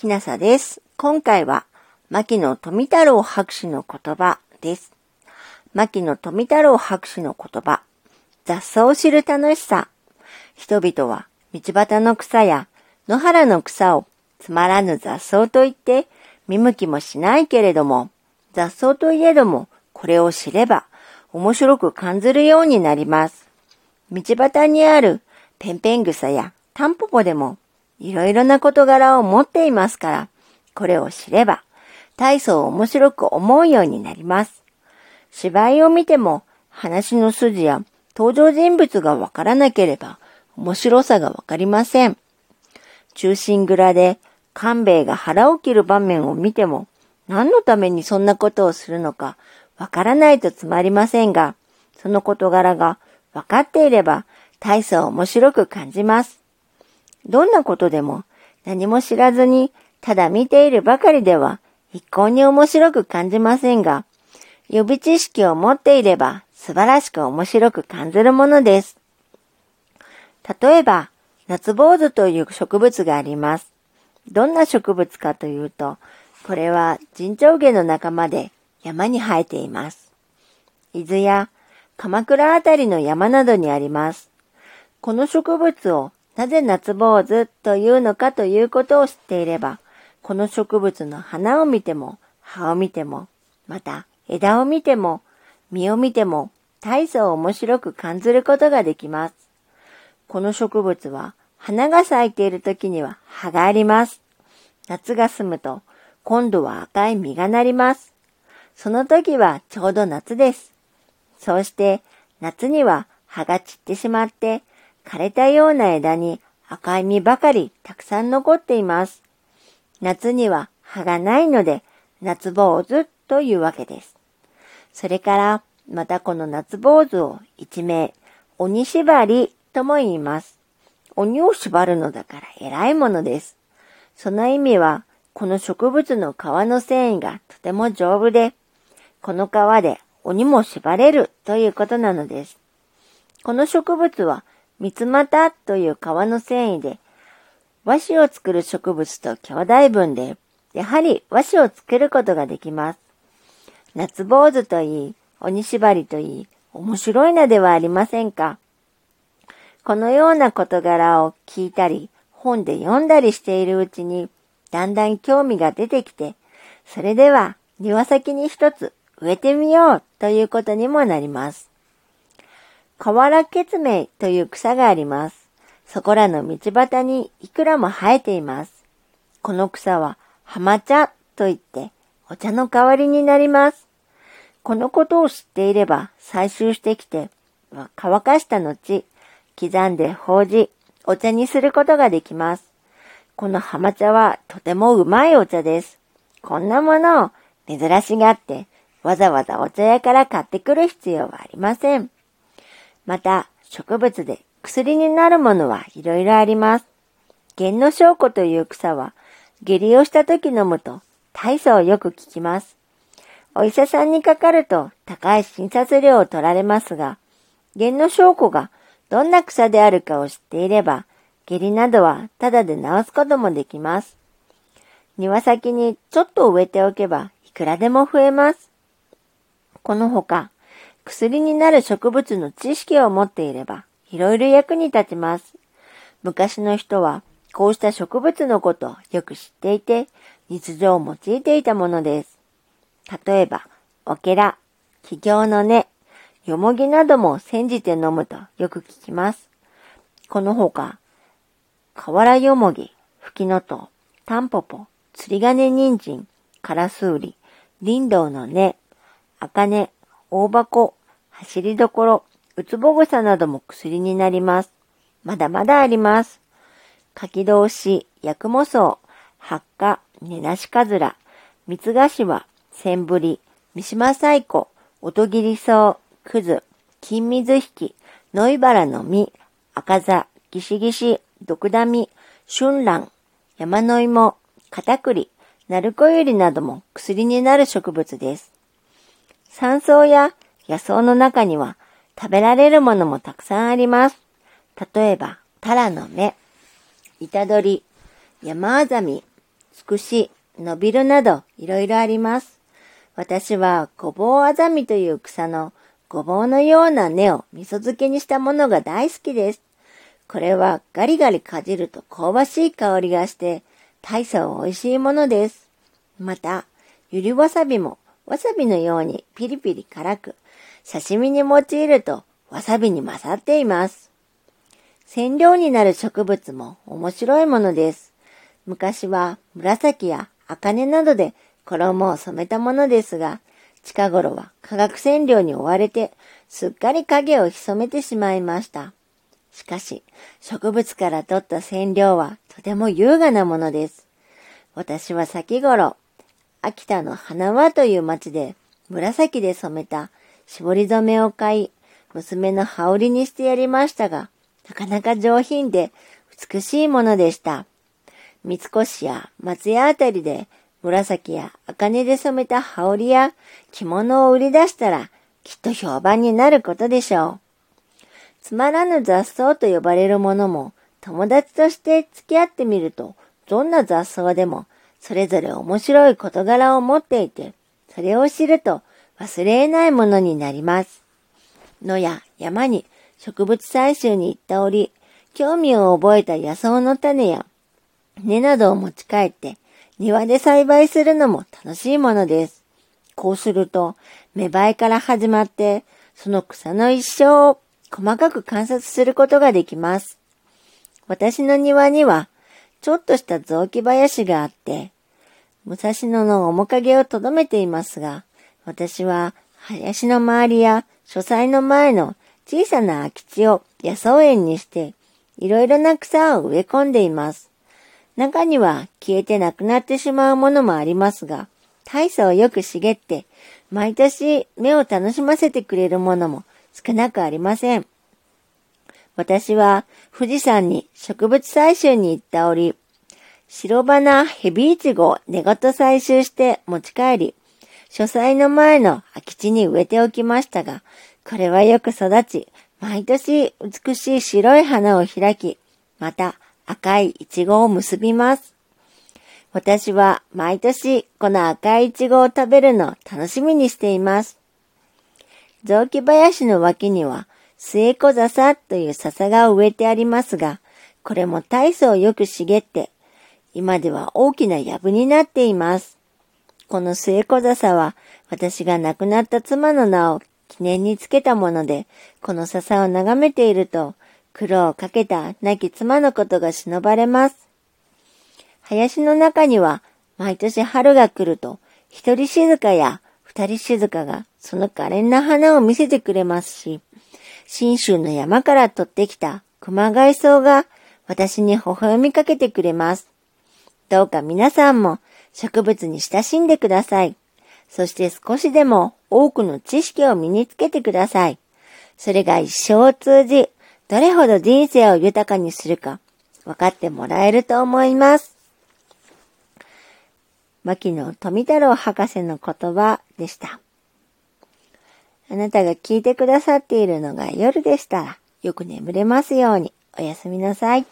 きなさです。今回は、牧野富太郎博士の言葉です。牧野富太郎博士の言葉。雑草を知る楽しさ。人々は道端の草や野原の草をつまらぬ雑草と言って見向きもしないけれども、雑草といえどもこれを知れば面白く感じるようになります。道端にあるペンペン草やタンポポでもいろいろな事柄を持っていますから、これを知れば、体操を面白く思うようになります。芝居を見ても、話の筋や登場人物がわからなければ、面白さがわかりません。中心蔵で、官兵衛が腹を切る場面を見ても、何のためにそんなことをするのか、わからないとつまりませんが、その事柄が分かっていれば、大層面白く感じます。どんなことでも何も知らずにただ見ているばかりでは一向に面白く感じませんが、予備知識を持っていれば素晴らしく面白く感じるものです。例えば、夏坊主という植物があります。どんな植物かというと、これは人長毛の仲間で山に生えています。伊豆や鎌倉あたりの山などにあります。この植物をなぜ夏坊主というのかということを知っていれば、この植物の花を見ても、葉を見ても、また枝を見ても、実を見ても、大層面白く感じることができます。この植物は、花が咲いている時には葉があります。夏が済むと、今度は赤い実がなります。その時はちょうど夏です。そうして、夏には葉が散ってしまって、枯れたような枝に赤い実ばかりたくさん残っています。夏には葉がないので夏坊主というわけです。それからまたこの夏坊主を一名鬼縛りとも言います。鬼を縛るのだから偉いものです。その意味はこの植物の皮の繊維がとても丈夫で、この皮で鬼も縛れるということなのです。この植物は三つ股という皮の繊維で、和紙を作る植物と兄弟分で、やはり和紙を作ることができます。夏坊主といい、鬼縛りといい、面白いなではありませんか？このような事柄を聞いたり、本で読んだりしているうちに、だんだん興味が出てきて、それでは庭先に一つ植えてみようということにもなります。河原ケツメイという草があります。そこらの道端にいくらも生えています。この草は浜茶といってお茶の代わりになります。このことを知っていれば採集してきて乾かした後、刻んで法事、お茶にすることができます。この浜茶はとてもうまいお茶です。こんなものを珍しがってわざわざお茶屋から買ってくる必要はありません。また、植物で薬になるものはいろいろあります。弦の証拠という草は、下痢をした時飲むと大層よく効きます。お医者さんにかかると高い診察料を取られますが、弦の証拠がどんな草であるかを知っていれば、下痢などはただで治すこともできます。庭先にちょっと植えておけばいくらでも増えます。このほか、薬になる植物の知識を持っていれば、いろいろ役に立ちます。昔の人は、こうした植物のことをよく知っていて、日常を用いていたものです。例えば、オケラ、企業の根、よもぎなども煎じて飲むとよく聞きます。このほか、河原よもぎ、ふきのとう、タンポポ、釣り金人参、カラスウリ、林道の根、赤根、大箱、走りどころ、うつぼ草なども薬になります。まだまだあります。柿通し、薬務草、発火、根なしかずら、三つ柏、千振り、三島最古、音切り草、くず、金水引き、野いばらの実、赤座、ギシギシ、毒ダミ、春蘭、山の芋、片栗、鳴子ゆりなども薬になる植物です。山草や野草の中には食べられるものもたくさんあります。例えば、タラの芽、イタドリ、山アザミ、美しい、伸びるなどいろいろあります。私はごぼうあざみという草のごぼうのような根を味噌漬けにしたものが大好きです。これはガリガリかじると香ばしい香りがして大層美味しいものです。また、ゆりわさびもわさびのようにピリピリ辛く、刺身に用いるとわさびに勝っています。染料になる植物も面白いものです。昔は紫や茜などで衣を染めたものですが、近頃は化学染料に追われてすっかり影を潜めてしまいました。しかし、植物から取った染料はとても優雅なものです。私は先頃、秋田の花輪という町で紫で染めた絞り染めを買い、娘の羽織にしてやりましたが、なかなか上品で美しいものでした。三越や松屋あたりで紫や茜で染めた羽織や着物を売り出したらきっと評判になることでしょう。つまらぬ雑草と呼ばれるものも友達として付き合ってみるとどんな雑草でもそれぞれ面白い事柄を持っていてそれを知ると忘れないものになります。野や山に植物採集に行った折、興味を覚えた野草の種や根などを持ち帰って庭で栽培するのも楽しいものです。こうすると、芽生えから始まって、その草の一生を細かく観察することができます。私の庭には、ちょっとした雑木林があって、武蔵野の面影をとどめていますが、私は林の周りや書斎の前の小さな空き地を野草園にして、いろいろな草を植え込んでいます。中には消えてなくなってしまうものもありますが、大層よく茂って、毎年目を楽しませてくれるものも少なくありません。私は富士山に植物採集に行った折、白花ヘビイチゴを根ごと採集して持ち帰り、書斎の前の空き地に植えておきましたが、これはよく育ち、毎年美しい白い花を開き、また赤いイチゴを結びます。私は毎年この赤いイチゴを食べるのを楽しみにしています。雑木林の脇には末小笹という笹が植えてありますが、これも大層よく茂って、今では大きな藪になっています。この末小笹は私が亡くなった妻の名を記念につけたもので、この笹を眺めていると、苦労をかけた亡き妻のことが忍ばれます。林の中には、毎年春が来ると、一人静かや二人静かがその可憐な花を見せてくれますし、新州の山から取ってきた熊谷草が私に微笑みかけてくれます。どうか皆さんも植物に親しんでください。そして少しでも多くの知識を身につけてください。それが一生を通じ、どれほど人生を豊かにするか分かってもらえると思います。牧野富太郎博士の言葉でした。あなたが聞いてくださっているのが夜でしたら、よく眠れますようにおやすみなさい。